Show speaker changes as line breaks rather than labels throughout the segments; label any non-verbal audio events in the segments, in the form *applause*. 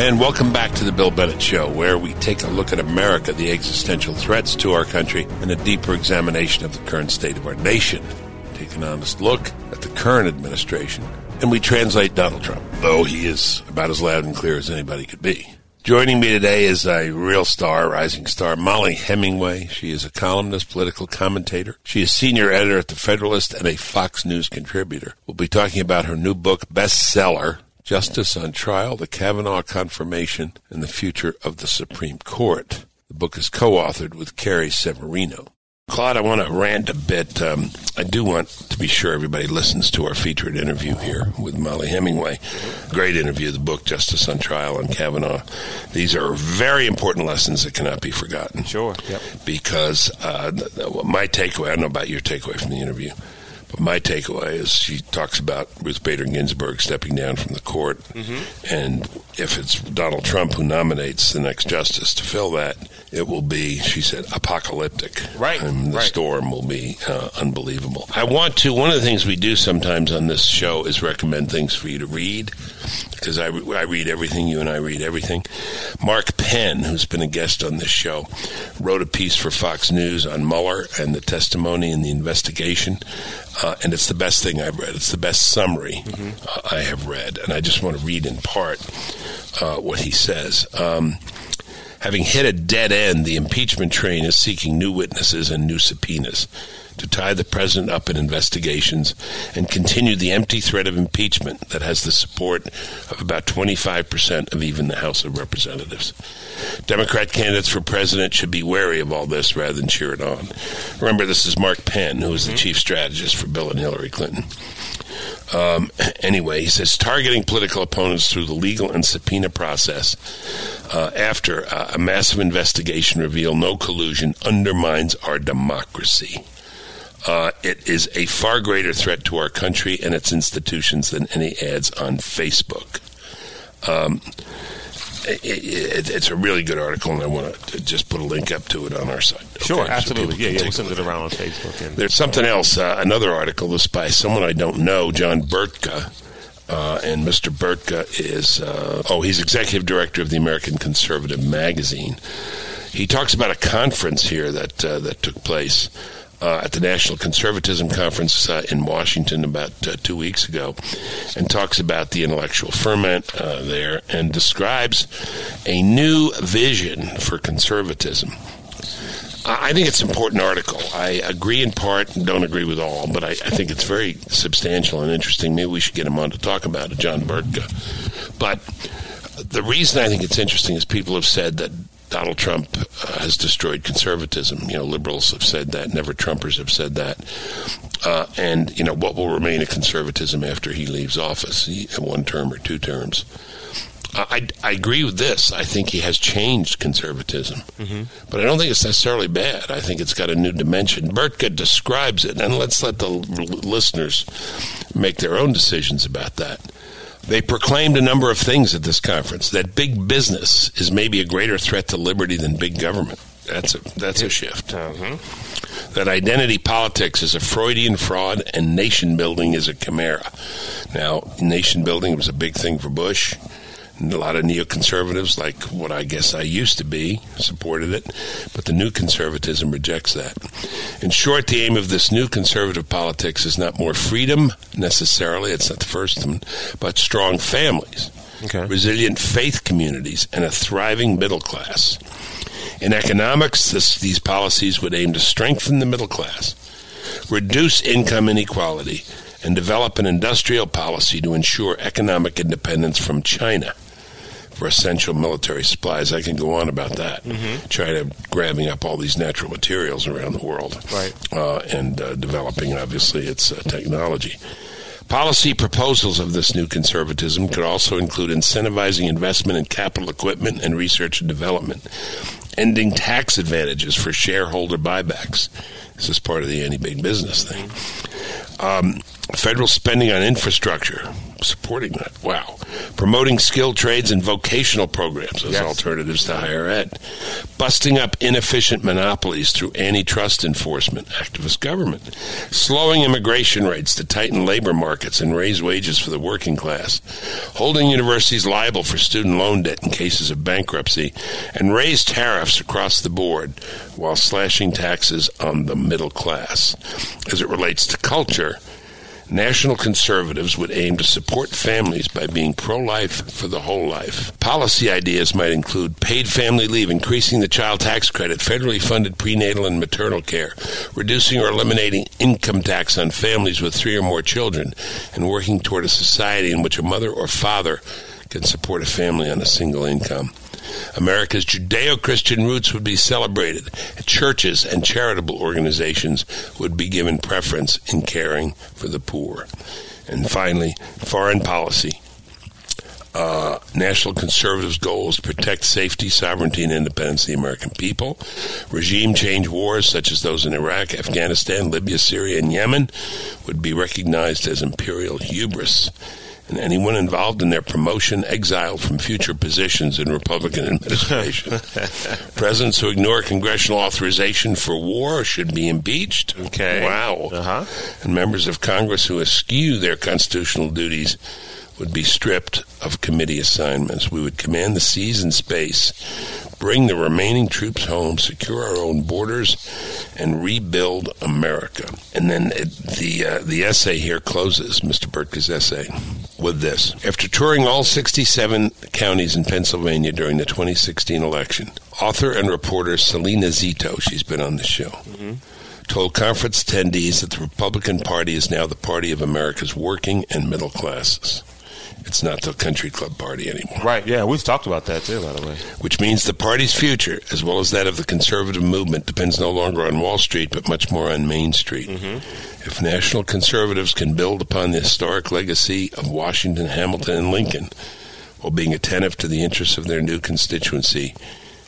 And welcome back to the Bill Bennett Show, where we take a look at America, the existential threats to our country, and a deeper examination of the current state of our nation. Take an honest look at the current administration, and we translate Donald Trump, though he is about as loud and clear as anybody could be. Joining me today is a real star, rising star, Mollie Hemingway. She is a columnist, political commentator. She is senior editor at The Federalist and a Fox News contributor. We'll be talking about her new book, bestseller, Justice on Trial, the Kavanaugh Confirmation, and the Future of the Supreme Court. The book is co-authored with Carrie Severino. Claude, I want to rant a bit. Um, I do want to be sure everybody listens to our featured interview here with Mollie Hemingway. Great interview, the book Justice on Trial on Kavanaugh. These are very important lessons that cannot be forgotten.
Sure. Yep.
Because uh, my takeaway, I don't know about your takeaway from the interview, but my takeaway is she talks about Ruth Bader Ginsburg stepping down from the court, mm-hmm. and if it's Donald Trump who nominates the next justice to fill that, it will be, she said, apocalyptic.
Right.
And the
right.
storm will be uh, unbelievable. I want to, one of the things we do sometimes on this show is recommend things for you to read, because I, I read everything, you and I read everything. Mark Penn, who's been a guest on this show, wrote a piece for Fox News on Mueller and the testimony and the investigation. Uh, and it's the best thing I've read. It's the best summary mm-hmm. uh, I have read. And I just want to read in part uh, what he says. Um, having hit a dead end, the impeachment train is seeking new witnesses and new subpoenas to tie the president up in investigations and continue the empty threat of impeachment that has the support of about 25% of even the House of Representatives. Democrat candidates for president should be wary of all this rather than cheer it on. Remember, this is Mark Penn, who is the chief strategist for Bill and Hillary Clinton. Um, *clears throat* anyway, he says targeting political opponents through the legal and subpoena process uh, after uh, a massive investigation revealed no collusion undermines our democracy. Uh, it is a far greater threat to our country and its institutions than any ads on Facebook. Um, it, it, it's a really good article, and I want to just put a link up to it on our site.
Sure, absolutely.
So
yeah, yeah, we'll send it around on Facebook. And,
There's something else, uh, another article, this by someone I don't know, John Burtka. Uh, and Mr. Burtka is, uh, oh, he's executive director of the American Conservative magazine. He talks about a conference here that uh, that took place uh, at the National Conservatism Conference uh, in Washington about uh, two weeks ago and talks about the intellectual ferment uh, there and describes a new vision for conservatism. I think it's an important article. I agree in part don't agree with all, but I, I, think it's very substantial and interesting. Maybe we should get him on to talk about it, John Burtka. But the reason I think it's interesting is people have said that Donald Trump uh, has destroyed conservatism. You know, liberals have said that, never Trumpers have said that. Uh, and, you know, what will remain of conservatism after he leaves office, he, one term or two terms? I, I, agree with this. I think he has changed conservatism, mm-hmm. but I don't think it's necessarily bad. I think it's got a new dimension. Burtka describes it, and let's let the listeners make their own decisions about that. They proclaimed a number of things at this conference. That big business is maybe a greater threat to liberty than big government. That's a that's a shift. Uh-huh. That identity politics is a Freudian fraud and nation building is a chimera. Now, nation building was a big thing for Bush a lot of neoconservatives, like what I guess I used to be, supported it, but the new conservatism rejects that. In short, the aim of this new conservative politics is not more freedom necessarily, it's not the first one, but strong families, okay. resilient faith communities, and a thriving middle class. In economics, this, these policies would aim to strengthen the middle class, reduce income inequality, and develop an industrial policy to ensure economic independence from China for essential military supplies. I can go on about that. Mm-hmm. China grabbing up all these natural materials around the world,
right,
uh, and uh, developing obviously its uh, technology. Policy proposals of this new conservatism could also include incentivizing investment in capital equipment and research and development, ending tax advantages for shareholder buybacks. This is part of the anti big business thing. Um, Federal spending on infrastructure, supporting that. Wow. Promoting skilled trades and vocational programs as yes. alternatives to higher ed. Busting up inefficient monopolies through antitrust enforcement, activist government. Slowing immigration rates to tighten labor markets and raise wages for the working class. Holding universities liable for student loan debt in cases of bankruptcy. And raise tariffs across the board while slashing taxes on the middle class. As it relates to culture, National conservatives would aim to support families by being pro life for the whole life. Policy ideas might include paid family leave, increasing the child tax credit, federally funded prenatal and maternal care, reducing or eliminating income tax on families with three or more children, and working toward a society in which a mother or father can support a family on a single income. America's Judeo Christian roots would be celebrated. Churches and charitable organizations would be given preference in caring for the poor. And finally, foreign policy. Uh, National Conservatives' goals protect safety, sovereignty, and independence of the American people. Regime change wars such as those in Iraq, Afghanistan, Libya, Syria, and Yemen would be recognized as imperial hubris and anyone involved in their promotion exiled from future positions in Republican administration. *laughs* Presidents who ignore congressional authorization for war should be impeached.
Okay.
Wow.
Uh-huh.
And members of Congress who eschew their constitutional duties would be stripped of committee assignments. We would command the seas and space, bring the remaining troops home, secure our own borders, and rebuild America. And then it, the uh, the essay here closes, Mr. Burtka's essay, with this. After touring all 67 counties in Pennsylvania during the 2016 election, author and reporter Salena Zito, she's been on the show, mm-hmm. told conference attendees that the Republican Party is now the party of America's working and middle classes. It's not the country club party anymore.
Right, yeah, we've talked about that too, by the way.
Which means the party's future, as well as that of the conservative movement, depends no longer on Wall Street, but much more on Main Street. Mm-hmm. If national conservatives can build upon the historic legacy of Washington, Hamilton, and Lincoln, while being attentive to the interests of their new constituency,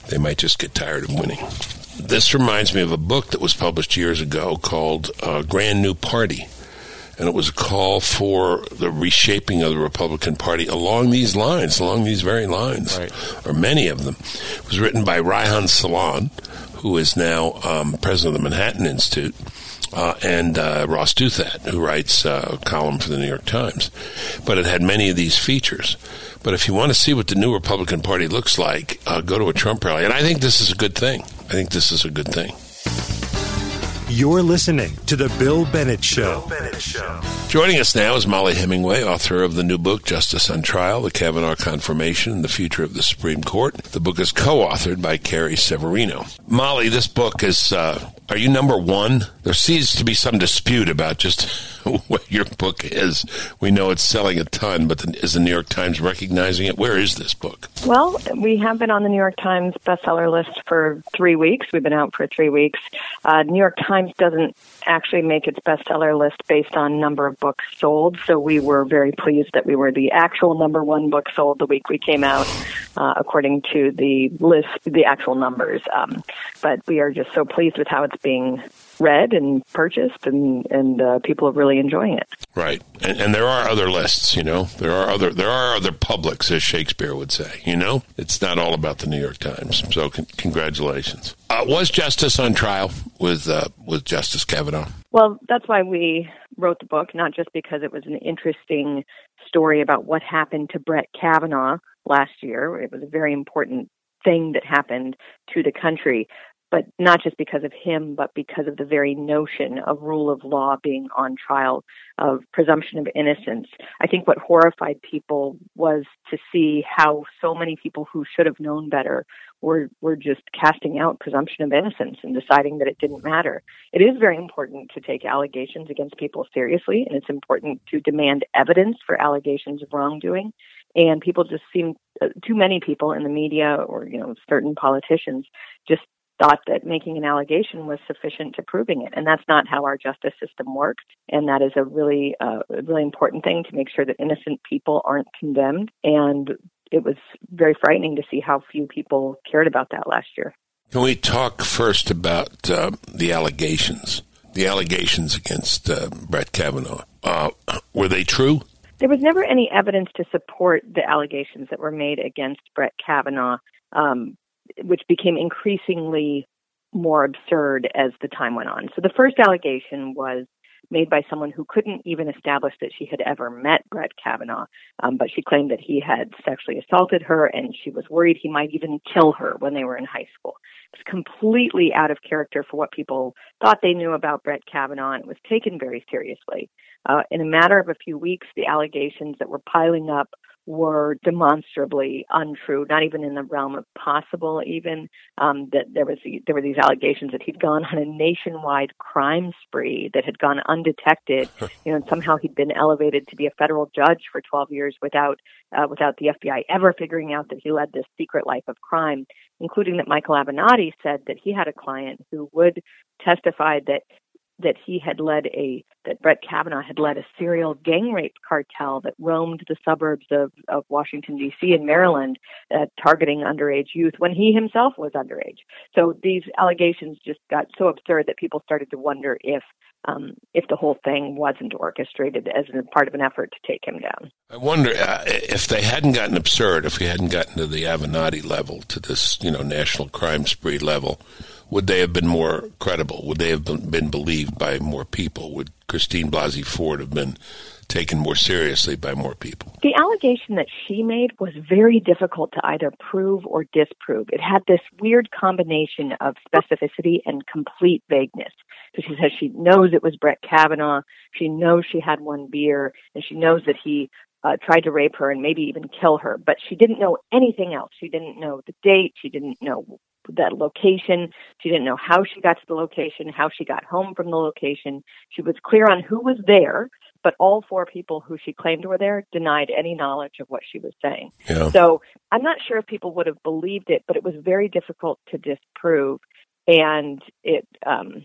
they might just get tired of winning. This reminds me of a book that was published years ago called uh, Grand New Party and it was a call for the reshaping of the Republican Party along these lines, along these very lines, right. or many of them. It was written by Reihan Salam, who is now um, president of the Manhattan Institute. Uh, and uh, Ross Douthat, who writes uh, a column for the New York Times. But it had many of these features. But if you want to see what the new Republican Party looks like, uh, go to a Trump rally. And I think this is a good thing. I think this is a good thing.
You're listening to The Bill Bennett Show. Bill Bennett
Show. Joining us now is Mollie Hemingway, author of the new book, Justice on Trial The Kavanaugh Confirmation and the Future of the Supreme Court. The book is co authored by Carrie Severino. Mollie, this book is, uh, are you number one? There seems to be some dispute about just *laughs* what your book is. We know it's selling a ton, but the, is the New York Times recognizing it? Where is this book?
Well, we have been on the New York Times bestseller list for three weeks. We've been out for three weeks. Uh, New York Times doesn't actually make its bestseller list based on number of books sold, so we were very pleased that we were the actual number one book sold the week we came out, uh, according to the list, the actual numbers. Um, but we are just so pleased with how it's being read and purchased, and and uh, people are really enjoying it.
Right, and, and, there are other lists. You know, there are other there are other publics, as Shakespeare would say. You know, it's not all about the New York Times. So, con- congratulations. Uh, was justice on trial with uh, with Justice Kavanaugh?
Well, that's why we wrote the book, not just because it was an interesting story about what happened to Brett Kavanaugh last year. It was a very important thing that happened to the country, but not just because of him, but because of the very notion of rule of law being on trial, of presumption of innocence. I think what horrified people was to see how so many people who should have known better were were just casting out presumption of innocence and deciding that it didn't matter. It is very important to take allegations against people seriously, and it's important to demand evidence for allegations of wrongdoing. And people just seem uh, too many people in the media or you know certain politicians just thought that making an allegation was sufficient to proving it, and that's not how our justice system works. And that is a really, uh, really important thing to make sure that innocent people aren't condemned. And it was very frightening to see how few people cared about that last year.
Can we talk first about uh, the allegations? the allegations against uh, Brett Kavanaugh. Uh, were they true?
There was never any evidence to support the allegations that were made against Brett Kavanaugh, um, which became increasingly more absurd as the time went on. So the first allegation was made by someone who couldn't even establish that she had ever met Brett Kavanaugh, um, but she claimed that he had sexually assaulted her and she was worried he might even kill her when they were in high school. It's completely out of character for what people thought they knew about Brett Kavanaugh and it was taken very seriously. Uh, in a matter of a few weeks, the allegations that were piling up were demonstrably untrue, not even in the realm of possible. Even um, that there was there were these allegations that he'd gone on a nationwide crime spree that had gone undetected. you know, and somehow he'd been elevated to be a federal judge for 12 years without uh, without the FBI ever figuring out that he led this secret life of crime. Including that Michael Avenatti said that he had a client who would testify that that he had led a that Brett Kavanaugh had led a serial gang rape cartel that roamed the suburbs of, of Washington D.C. and Maryland, uh, targeting underage youth when he himself was underage. So these allegations just got so absurd that people started to wonder if um, if the whole thing wasn't orchestrated as a part of an effort to take him down.
I wonder uh, if they hadn't gotten absurd, if we hadn't gotten to the Avenatti level, to this you know national crime spree level would they have been more credible? Would they have been believed by more people? Would Christine Blasey Ford have been taken more seriously by more people?
The allegation that she made was very difficult to either prove or disprove. It had this weird combination of specificity and complete vagueness. So she says she knows it was Brett Kavanaugh, she knows she had one beer, and she knows that he uh, tried to rape her and maybe even kill her, but she didn't know anything else. She didn't know the date. She didn't know that location. She didn't know how she got to the location, how she got home from the location. She was clear on who was there, but all four people who she claimed were there denied any knowledge of what she was saying. Yeah. So I'm not sure if people would have believed it, but it was very difficult to disprove. And it, um,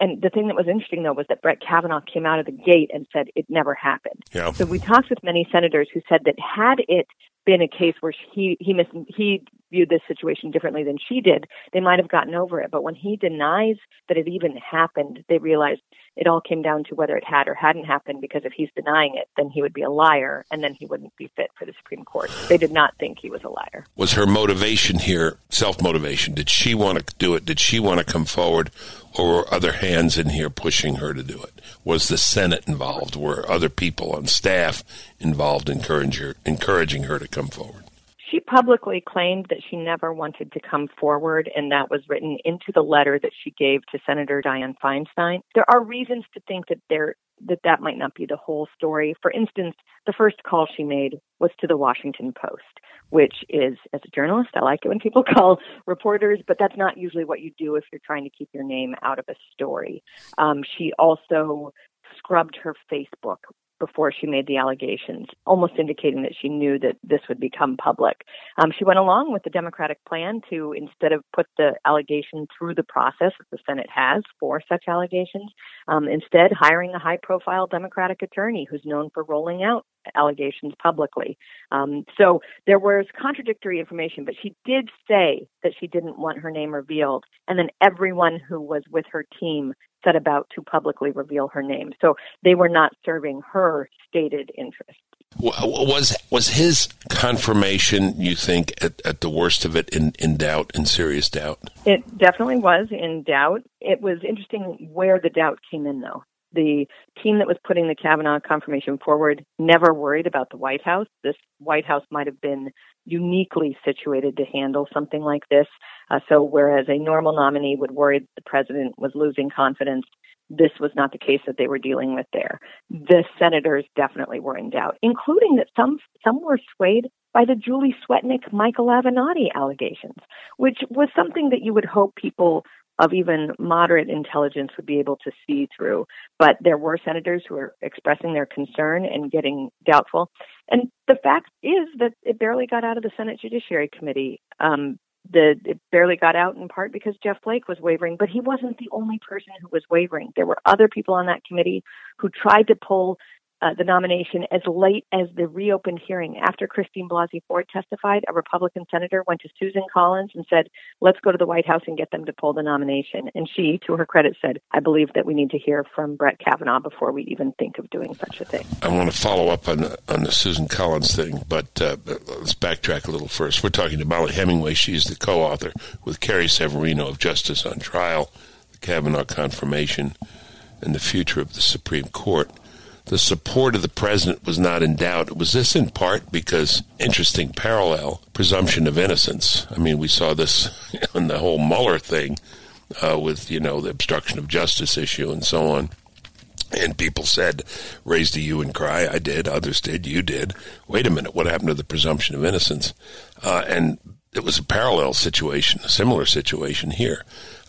and the thing that was interesting though was that Brett Kavanaugh came out of the gate and said it never happened.
Yeah.
So we talked with many senators who said that had it been a case where he he mis- he viewed this situation differently than she did, they might have gotten over it. But when he denies that it even happened, they realized it all came down to whether it had or hadn't happened. Because if he's denying it, then he would be a liar, and then he wouldn't be fit for the Supreme Court. They did not think he was a liar.
Was her motivation here self motivation? Did she want to do it? Did she want to come forward, or were other hands in here pushing her to do it? Was the Senate involved? Were other people on staff involved, encouraging her, encouraging her to come forward?
She publicly claimed that she never wanted to come forward, and that was written into the letter that she gave to Senator Dianne Feinstein. There are reasons to think that there that that might not be the whole story. For instance, the first call she made was to the Washington Post, which is, as a journalist, I like it when people *laughs* call reporters, but that's not usually what you do if you're trying to keep your name out of a story. Um, she also scrubbed her Facebook before she made the allegations, almost indicating that she knew that this would become public. Um, she went along with the Democratic plan to, instead of put the allegation through the process that the Senate has for such allegations, um, instead hiring a high profile Democratic attorney who's known for rolling out allegations publicly. Um, so there was contradictory information, but she did say that she didn't want her name revealed. And then everyone who was with her team set about to publicly reveal her name. So they were not serving her stated interests.
Was was his confirmation, you think, at, at the worst of it, in, in doubt, in serious doubt?
It definitely was in doubt. It was interesting where the doubt came in, though the team that was putting the Kavanaugh confirmation forward never worried about the White House. This White House might have been uniquely situated to handle something like this. Uh, so, whereas a normal nominee would worry that the president was losing confidence, this was not the case that they were dealing with there. The senators definitely were in doubt, including that some some were swayed by the Julie Swetnick Michael Avenatti allegations, which was something that you would hope people of even moderate intelligence would be able to see through. But there were senators who were expressing their concern and getting doubtful. And the fact is that it barely got out of the Senate Judiciary Committee. Um, the, it barely got out in part because Jeff Flake was wavering, but he wasn't the only person who was wavering. There were other people on that committee who tried to pull uh, the nomination as late as the reopened hearing. After Christine Blasey Ford testified, a Republican senator went to Susan Collins and said, Let's go to the White House and get them to pull the nomination. And she, to her credit, said, I believe that we need to hear from Brett Kavanaugh before we even think of doing such a thing.
I want to follow up on the, on the Susan Collins thing, but uh, let's backtrack a little first. We're talking to Mollie Hemingway. She's the co author with Carrie Severino of Justice on Trial, the Kavanaugh Confirmation, and the Future of the Supreme Court the support of the president was not in doubt. Was this in part because, interesting parallel, presumption of innocence? I mean, we saw this *laughs* in the whole Mueller thing uh, with, you know, the obstruction of justice issue and so on. And people said, raised a hue and cry. I did. Others did. You did. Wait a minute. What happened to the presumption of innocence? Uh, and it was a parallel situation, a similar situation here.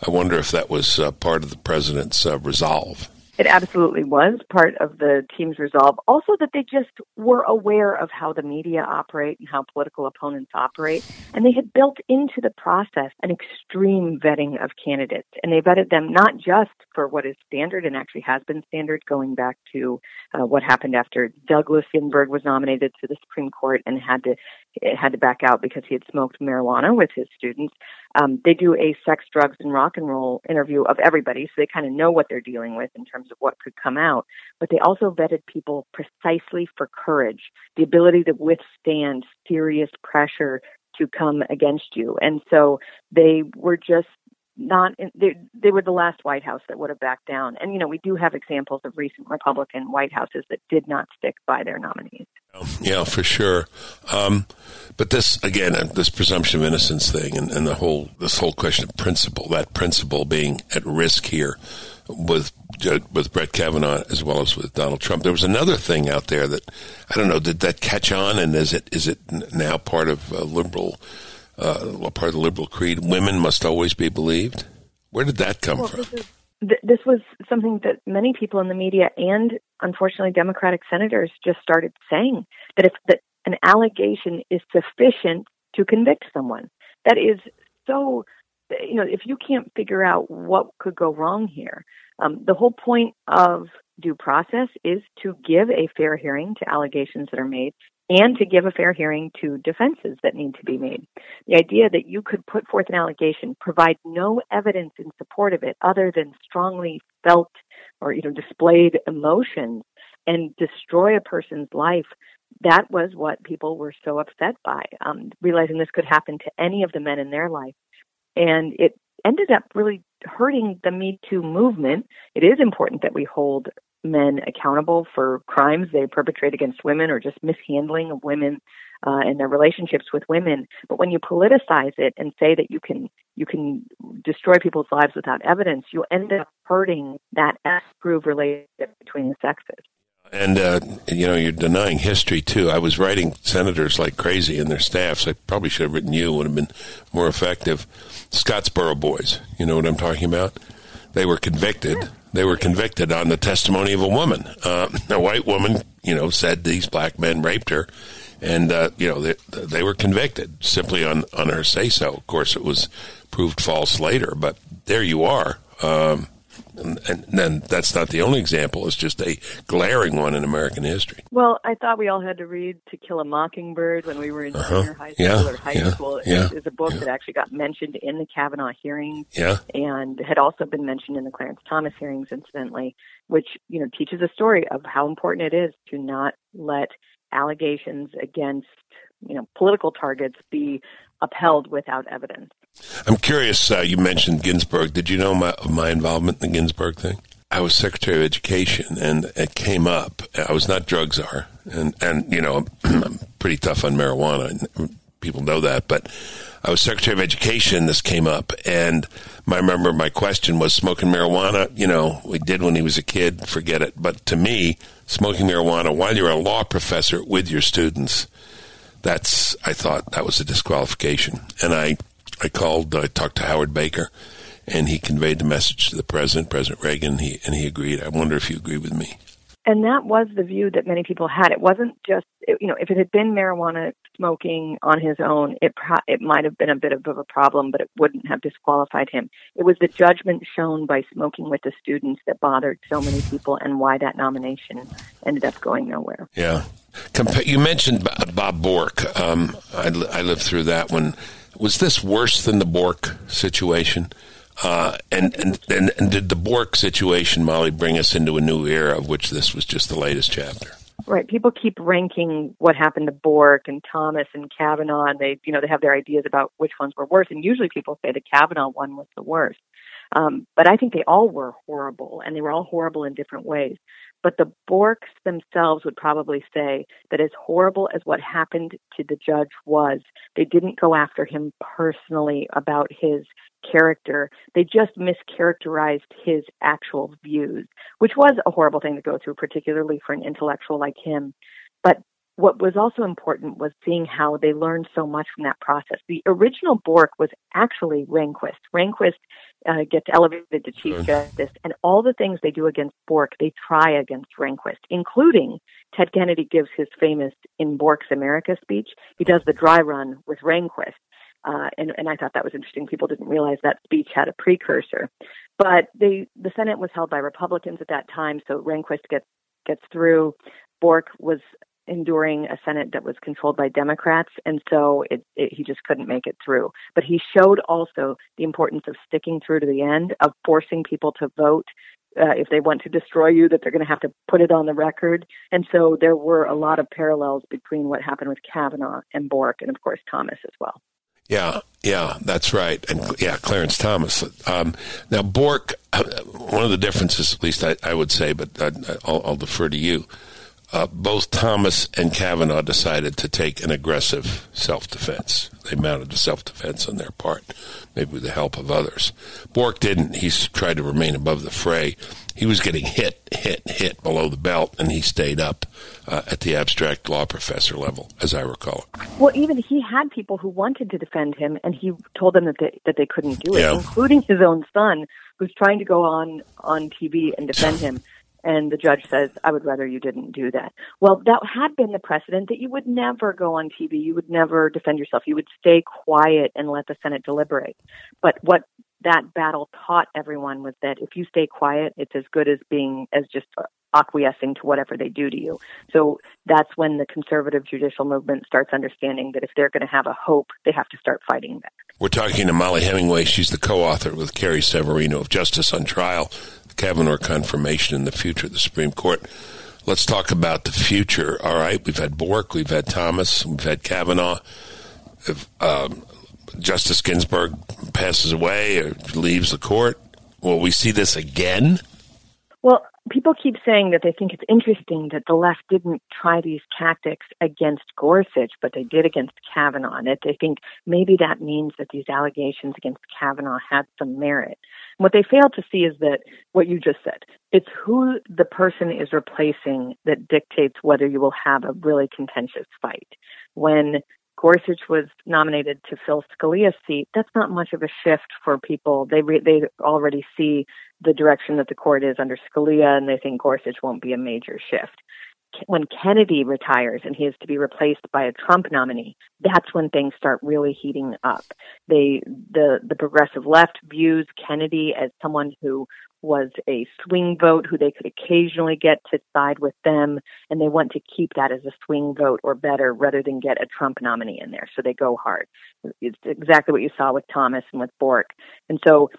I wonder if that was uh, part of the president's uh, resolve.
It absolutely was part of the team's resolve. Also, that they just were aware of how the media operate and how political opponents operate. And they had built into the process an extreme vetting of candidates. And they vetted them not just for what is standard and actually has been standard going back to uh, what happened after Douglas Ginsburg was nominated to the Supreme Court and had to had to back out because he had smoked marijuana with his students. Um, they do a sex, drugs, and rock and roll interview of everybody, so they kind of know what they're dealing with in terms of what could come out. But they also vetted people precisely for courage, the ability to withstand serious pressure to come against you. And so they were just not in, they, they were the last White House that would have backed down. And you know, we do have examples of recent Republican White Houses that did not stick by their nominees. *laughs*
Yeah, for sure. Um, but this again, uh, this presumption of innocence thing, and, and the whole this whole question of principle, that principle being at risk here with with Brett Kavanaugh as well as with Donald Trump. There was another thing out there that I don't know. Did that catch on? And is it is it now part of liberal? uh, part of the liberal creed, women must always be believed? Where did that come well, from?
This, th- this was something that many people in the media and unfortunately Democratic senators just started saying that if that an allegation is sufficient to convict someone, that is so. You know, if you can't figure out what could go wrong here, um, the whole point of due process is to give a fair hearing to allegations that are made and to give a fair hearing to defenses that need to be made. The idea that you could put forth an allegation, provide no evidence in support of it other than strongly felt or you know displayed emotions and destroy a person's life that was what people were so upset by um, realizing this could happen to any of the men in their life and it ended up really hurting the me too movement it is important that we hold men accountable for crimes they perpetrate against women or just mishandling of women uh, and their relationships with women. But when you politicize it and say that you can you can destroy people's lives without evidence, you end up hurting that S-groove relationship between the sexes.
And uh, you know, you're denying history too. I was writing senators like crazy and their staffs. I probably should have written you; would have been more effective. Scottsboro boys, you know what I'm talking about? They were convicted. They were convicted on the testimony of a woman. Uh, *laughs* a white woman, you know, said these black men raped her, and uh, you know they, they were convicted simply on on her say so. Of course, it was proved false later, but there you are. Um, and, and, then that's not the only example. It's just a glaring one in American history.
Well, I thought we all had to read To Kill a Mockingbird when we were in uh-huh. junior high school
yeah.
or high
yeah.
school.
Yeah.
It was a book that actually got mentioned in the Kavanaugh hearings
yeah.
and had also been mentioned in the Clarence Thomas hearings, incidentally, which, you know, teaches a story of how important it is to not let allegations against, you know, political targets be upheld without evidence.
I'm curious. Uh, you mentioned Ginsburg. Did you know my my involvement in the Ginsburg thing? I was Secretary of Education, and it came up. I was not drug czar, and and you know *clears throat* I'm pretty tough on marijuana. People know that, but I was Secretary of Education. This came up, and I remember my question was smoking marijuana. You know, we did when he was a kid. Forget it. But to me, smoking marijuana while you're a law professor with your students, that's I thought that was a disqualification, and I I called, I talked to Howard Baker, and he conveyed the message to the president, President Reagan, and he, and he agreed. I wonder if you agree with me.
And that was the view that many people had. It wasn't just, you know, if it had been marijuana smoking on his own, it pro- it might have been a bit of a problem, but it wouldn't have disqualified him. It was the judgment shown by smoking with the students that bothered so many people, and why that nomination ended up going nowhere.
Yeah, you mentioned Bob Bork. Um, I, I lived through that one. Was this worse than the Bork situation? Uh, and, and, and, and did the Bork situation, Mollie, bring us into a new era of which this was just the latest chapter?
Right. People keep ranking what happened to Bork and Thomas and Kavanaugh, and they, you know, they have their ideas about which ones were worse. And usually, people say the Kavanaugh one was the worst. Um, but I think they all were horrible, and they were all horrible in different ways. But the Borks themselves would probably say that as horrible as what happened to the judge was, they didn't go after him personally about his character. They just mischaracterized his actual views, which was a horrible thing to go through, particularly for an intellectual like him. But what was also important was seeing how they learned so much from that process. The original Bork was actually Rehnquist. Rehnquist uh, gets elevated to Chief Justice, and all the things they do against Bork, they try against Rehnquist, including Ted Kennedy gives his famous In Bork's America speech. He does the dry run with Rehnquist. Uh, and, and I thought that was interesting. People didn't realize that speech had a precursor. But they, the Senate was held by Republicans at that time, so Rehnquist gets gets through. Bork was enduring a Senate that was controlled by Democrats, and so it, it, he just couldn't make it through. But he showed also the importance of sticking through to the end, of forcing people to vote uh, if they want to destroy you, that they're going to have to put it on the record. And so there were a lot of parallels between what happened with Kavanaugh and Bork, and of course Thomas as well.
Yeah, yeah, that's right. And yeah, Clarence Thomas. Um, now, Bork, uh, one of the differences, at least I, I would say, but I, will I'll defer to you uh, both Thomas and Kavanaugh decided to take an aggressive self defense. They mounted a self defense on their part, maybe with the help of others. Bork didn't. He tried to remain above the fray. He was getting hit, hit, hit below the belt, and he stayed up uh, at the abstract law professor level, as I recall
Well, even he had people who wanted to defend him, and he told them that they, that they couldn't do it, yeah. including his own son, who's trying to go on on TV and defend him. And the judge says, I would rather you didn't do that. Well, that had been the precedent that you would never go on TV. You would never defend yourself. You would stay quiet and let the Senate deliberate. But what that battle taught everyone was that if you stay quiet, it's as good as being, as just acquiescing to whatever they do to you. So that's when the conservative judicial movement starts understanding that if they're going to have a hope, they have to start fighting back.
We're talking to Mollie Hemingway. She's the co-author with Carrie Severino of Justice on Trial Kavanaugh confirmation in the future of the Supreme Court. Let's talk about the future. All right, we've had Bork, we've had Thomas, we've had Kavanaugh. If um, Justice Ginsburg passes away or leaves the court, will we see this again?
Well, people keep saying that they think it's interesting that the left didn't try these tactics against Gorsuch, but they did against Kavanaugh. And that they think maybe that means that these allegations against Kavanaugh had some merit. What they fail to see is that what you just said, it's who the person is replacing that dictates whether you will have a really contentious fight. When Gorsuch was nominated to fill Scalia's seat, that's not much of a shift for people. They re- they already see the direction that the court is under Scalia, and they think Gorsuch won't be a major shift. When Kennedy retires and he is to be replaced by a Trump nominee, that's when things start really heating up. They the the progressive left views Kennedy as someone who was a swing vote who they could occasionally get to side with them, and they want to keep that as a swing vote or better rather than get a Trump nominee in there. So they go hard. It's exactly what you saw with Thomas and with Bork. And so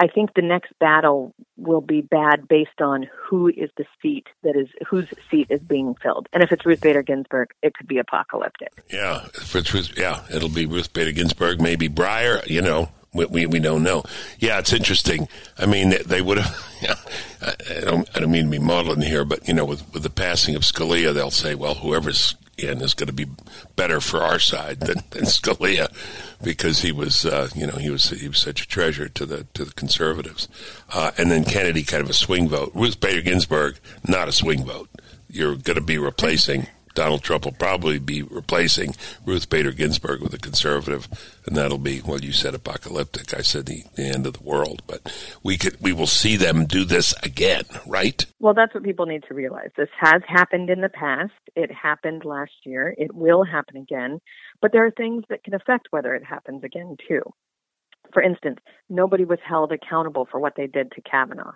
I think the next battle will be bad based on who is the seat that is whose seat is being filled. And if it's Ruth Bader Ginsburg, it could be apocalyptic.
Yeah, if it's Ruth, yeah, it'll be Ruth Bader Ginsburg, maybe Breyer. You know, we, we, we don't know. Yeah, it's interesting. I mean, they would have. *laughs* Yeah, I don't I don't mean to be maudlin here, but you know, with with the passing of Scalia, they'll say, well, whoever's in is going to be better for our side than, than *laughs* Scalia because he was, uh, you know, he was he was such a treasure to the to the conservatives. Uh, and then Kennedy, kind of a swing vote. Ruth Bader Ginsburg, not a swing vote. You're going to be replacing Donald Trump will probably be replacing Ruth Bader Ginsburg with a conservative, and that'll be well, you said apocalyptic. I said the, the end of the world, but we could we will see them do this again, right?
Well, that's what people need to realize. This has happened in the past. It happened last year. It will happen again. But there are things that can affect whether it happens again too. For instance, nobody was held accountable for what they did to Kavanaugh.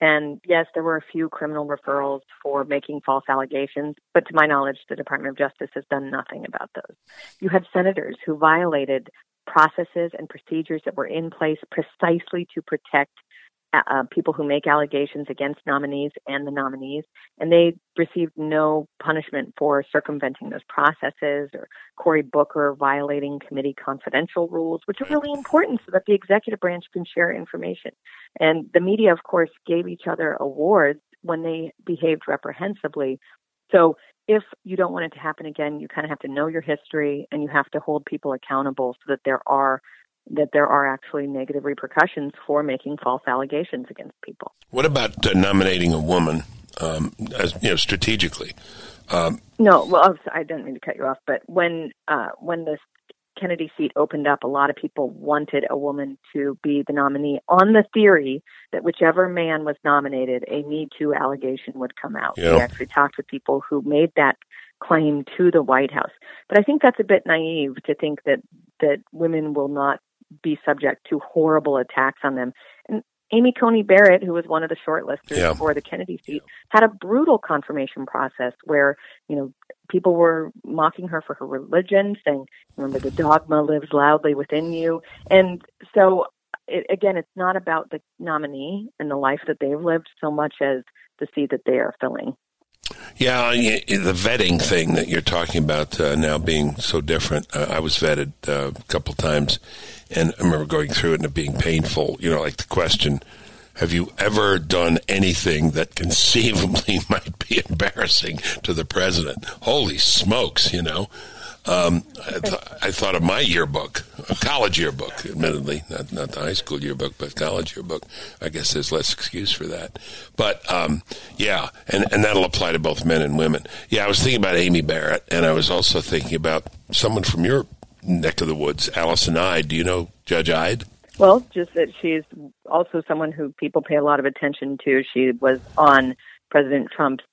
And yes, there were a few criminal referrals for making false allegations, but to my knowledge, the Department of Justice has done nothing about those. You had senators who violated processes and procedures that were in place precisely to protect uh, people who make allegations against nominees and the nominees, and they received no punishment for circumventing those processes or Cory Booker violating committee confidential rules, which are really important so that the executive branch can share information. And the media, of course, gave each other awards when they behaved reprehensibly. So if you don't want it to happen again, you kind of have to know your history and you have to hold people accountable so that there are that there are actually negative repercussions for making false allegations against people.
What about uh, nominating a woman, um, as you know, strategically?
Um, no, well, I didn't mean to cut you off, but when uh, when the Kennedy seat opened up, a lot of people wanted a woman to be the nominee on the theory that whichever man was nominated, a Me Too allegation would come out.
Yeah.
We actually talked with people who made that claim to the White House. But I think that's a bit naive to think that that women will not be subject to horrible attacks on them. And Amy Coney Barrett, who was one of the shortlisters
yeah.
for the Kennedy seat, had a brutal confirmation process where, you know, people were mocking her for her religion, saying, remember, the dogma lives loudly within you. And so, it, again, it's not about the nominee and the life that they've lived so much as the seat that they are filling.
Yeah, the vetting thing that you're talking about uh, now being so different. Uh, I was vetted uh, a couple times, and I remember going through it and it being painful. You know, like the question, have you ever done anything that conceivably *laughs* might be embarrassing to the president? Holy smokes, you know. Um, I, th- I, thought of my yearbook, a college yearbook, admittedly, not, not the high school yearbook, but college yearbook. I guess there's less excuse for that. But, um, yeah, and, and that'll apply to both men and women. Yeah, I was thinking about Amy Barrett, and I was also thinking about someone from your neck of the woods, Allison Eid. Do you know Judge Eid?
Well, just that she's also someone who people pay a lot of attention to. She was on President Trump's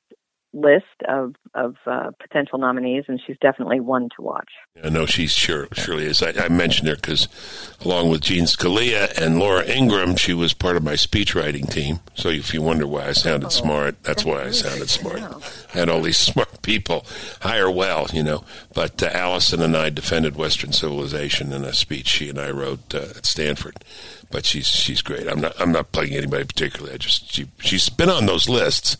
list of of uh, potential nominees, and she's definitely one to watch.
Yeah, no, she's sure surely is. I, I mentioned her because, along with Gene Scalia and Laura Ingraham, she was part of my speechwriting team. So if you wonder why I sounded oh, smart, that's, that's why I sounded smart. I had all these *laughs* smart people hire well, you know. But uh, Allison and I defended Western civilization in a speech she and I wrote uh, at Stanford. But she's she's great. I'm not I'm not plugging anybody particularly. I just she she's been on those lists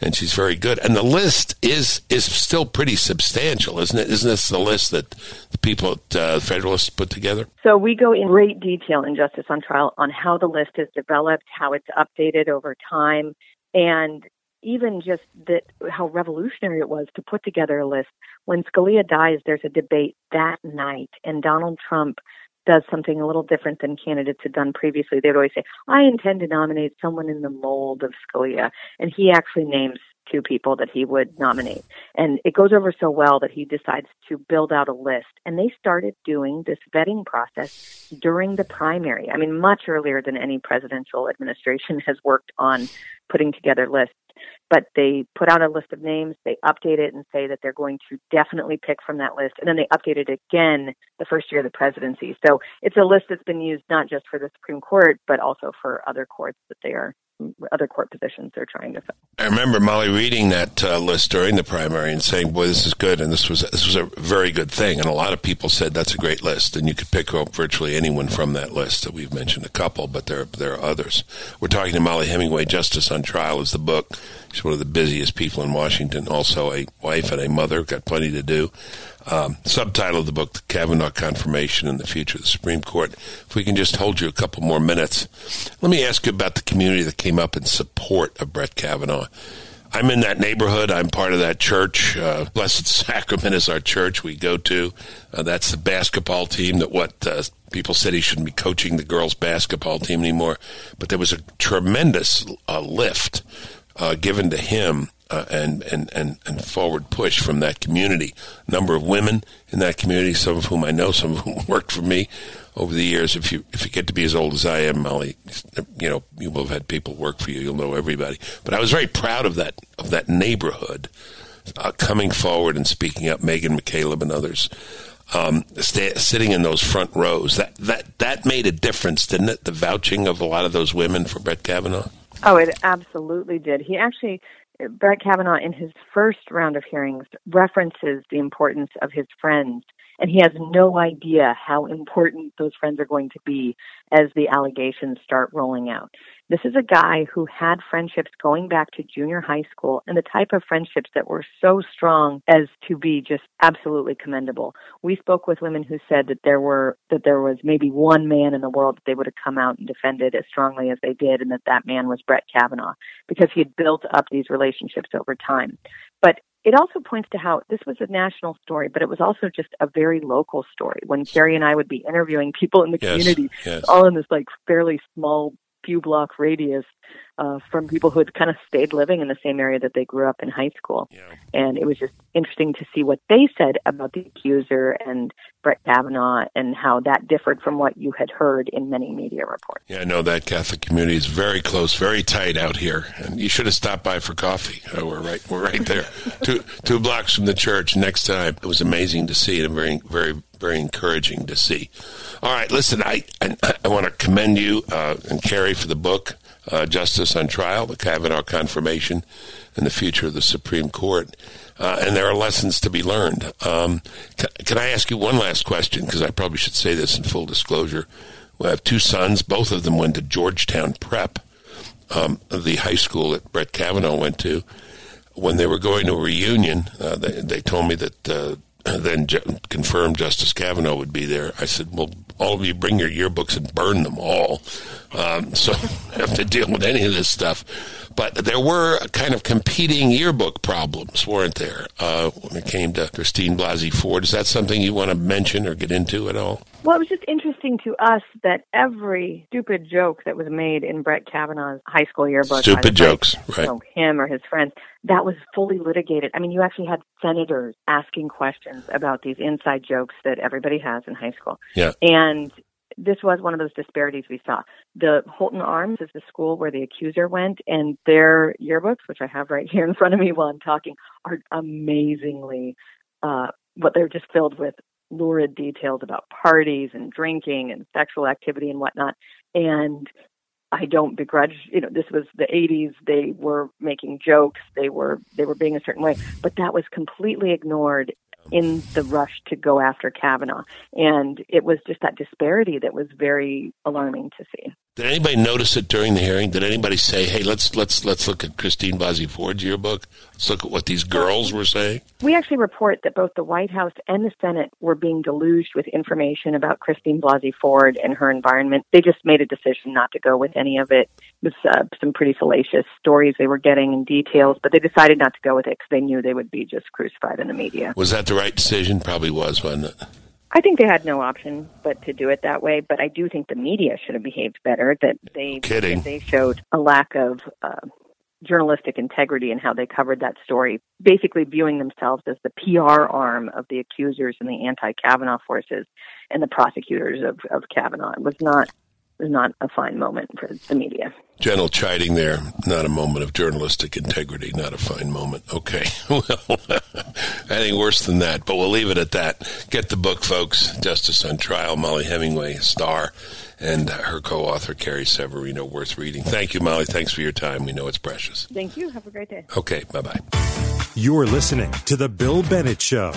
and she's very good. And the list is is still pretty substantial, isn't it? Isn't this the list that the people at uh, Federalists put together?
So we go in great detail in Justice on Trial on how the list is developed, how it's updated over time, and even just that how revolutionary it was to put together a list. When Scalia dies, there's a debate that night, and Donald Trump does something a little different than candidates had done previously. They would always say, I intend to nominate someone in the mold of Scalia. And he actually names two people that he would nominate. And it goes over so well that he decides to build out a list. And they started doing this vetting process during the primary. I mean, much earlier than any presidential administration has worked on putting together lists but they put out a list of names, they update it and say that they're going to definitely pick from that list, and then they update it again the first year of the presidency. So it's a list that's been used not just for the Supreme Court, but also for other courts that they are other court positions they're trying to fill.
I remember Mollie reading that uh, list during the primary and saying, "Boy, this is good," and this was this was a very good thing. And a lot of people said that's a great list, and you could pick up virtually anyone from that list. That we've mentioned a couple, but there there are others. We're talking to Mollie Hemingway. Justice on Trial is the book. She's one of the busiest people in Washington. Also a wife and a mother. Got plenty to do. Um, subtitle of the book, The Kavanaugh Confirmation and the Future of the Supreme Court. If we can just hold you a couple more minutes, let me ask you about the community that came up in support of Brett Kavanaugh. I'm in that neighborhood. I'm part of that church. Uh, Blessed *laughs* Sacrament is our church we go to. Uh, that's the basketball team that what uh, people said he shouldn't be coaching the girls' basketball team anymore. But there was a tremendous uh, lift uh, given to him uh, and, and, and, and forward push from that community. A number of women in that community, some of whom I know, some of whom *laughs* worked for me over the years. If you if you get to be as old as I am, Mollie, you know you will have had people work for you. You'll know everybody. But I was very proud of that of that neighborhood uh, coming forward and speaking up. Megan McCaleb and others. Um, stay, sitting in those front rows that that that made a difference, didn't it? The vouching of a lot of those women for Brett Kavanaugh.
Oh, it absolutely did. He actually Brett Kavanaugh, in his first round of hearings, references the importance of his friends and he has no idea how important those friends are going to be as the allegations start rolling out. This is a guy who had friendships going back to junior high school and the type of friendships that were so strong as to be just absolutely commendable. We spoke with women who said that there were that there was maybe one man in the world that they would have come out and defended as strongly as they did and that that man was Brett Kavanaugh because he had built up these relationships over time. But it also points to how this was a national story, but it was also just a very local story. When Carrie and I would be interviewing people in the
Yes,
community,
yes.
all in this like fairly small few block radius uh, from people who had kind of stayed living in the same area that they grew up in high school.
Yeah.
And it was just interesting to see what they said about the accuser and Brett Kavanaugh and how that differed from what you had heard in many media reports.
Yeah, I know that Catholic community is very close, very tight out here, and you should have stopped by for coffee. Oh, we're right, we're right there, *laughs* two two blocks from the church. Next time, it was amazing to see, and very, very, very encouraging to see. All right, listen, I I, I want to commend you uh, and Carrie for the book, uh, Justice on Trial: The Kavanaugh Confirmation and the Future of the Supreme Court. Uh, and there are lessons to be learned. Um, can, can I ask you one last question? Because I probably should say this in full disclosure. We have two sons. Both of them went to Georgetown Prep, um, the high school that Brett Kavanaugh went to. When they were going to a reunion, uh, they, they told me that uh, then ju- confirmed Justice Kavanaugh would be there. I said, "Well, all of you bring your yearbooks and burn them all, um, so *laughs* I have to deal with any of this stuff." But there were kind of competing yearbook problems, weren't there, uh, when it came to Christine Blasey Ford? Is that something you want to mention or get into at all?
Well, it was just interesting to us that every stupid joke that was made in Brett Kavanaugh's high school yearbook,
Stupid jokes,
you
right?
know, him or his friends, that was fully litigated. I mean, you actually had senators asking questions about these inside jokes that everybody has in high school.
Yeah.
And this was one of those disparities we saw. The Holton Arms is the school where the accuser went, and their yearbooks, which I have right *laughs* here in front of me while I'm talking, are amazingly, uh, what they're just filled with lurid details about parties and drinking and sexual activity and whatnot. And I don't begrudge, you know, this was the 80s. They were making jokes. They were, they were being a certain way, but that was completely ignored in the rush to go after Kavanaugh. And it was just that disparity that was very alarming to see.
Did anybody notice it during the hearing? Did anybody say, "Hey, let's let's let's look at Christine Blasey Ford's yearbook. Let's look at what these girls were saying"?
We actually report that both the White House and the Senate were being deluged with information about Christine Blasey Ford and her environment. They just made a decision not to go with any of it. It was uh, some pretty salacious stories they were getting and details, but they decided not to go with it because they knew they would be just crucified in the media.
Was that the right decision? Probably was, wasn't it?
I think they had no option but to do it that way. But I do think the media should have behaved better. That they
Kidding.
they showed a lack of uh, journalistic integrity in how they covered that story, basically viewing themselves as the PR arm of the accusers and the anti-Kavanaugh forces and the prosecutors of, of Kavanaugh. It was not it was not a fine moment for the media.
Gentle chiding there. Not a moment of journalistic integrity. Not a fine moment. Okay. *laughs* Well, *laughs* anything worse than that, but we'll leave it at that. Get the book, folks. Justice on Trial. Mollie Hemingway, star, and her co-author Carrie Severino. Worth reading. Thank you, Mollie. Thanks for your time. We know it's precious.
Thank you. Have a great day.
Okay. Bye bye.
You're listening to The Bill Bennett Show.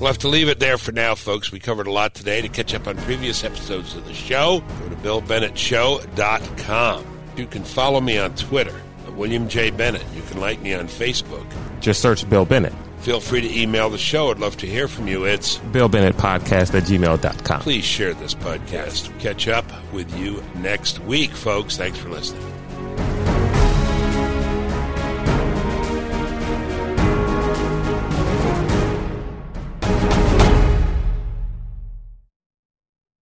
We'll have to leave it there for now, folks. We covered a lot today. To catch up on previous episodes of the show, go to BillBennettShow.com. You can follow me on Twitter, at William J. Bennett. You can like me on Facebook.
Just search Bill Bennett.
Feel free to email the show. I'd love to hear from you. It's
Bill Bennett Podcast at gmail.com.
please share this podcast. Catch up with you next week, folks. Thanks for listening.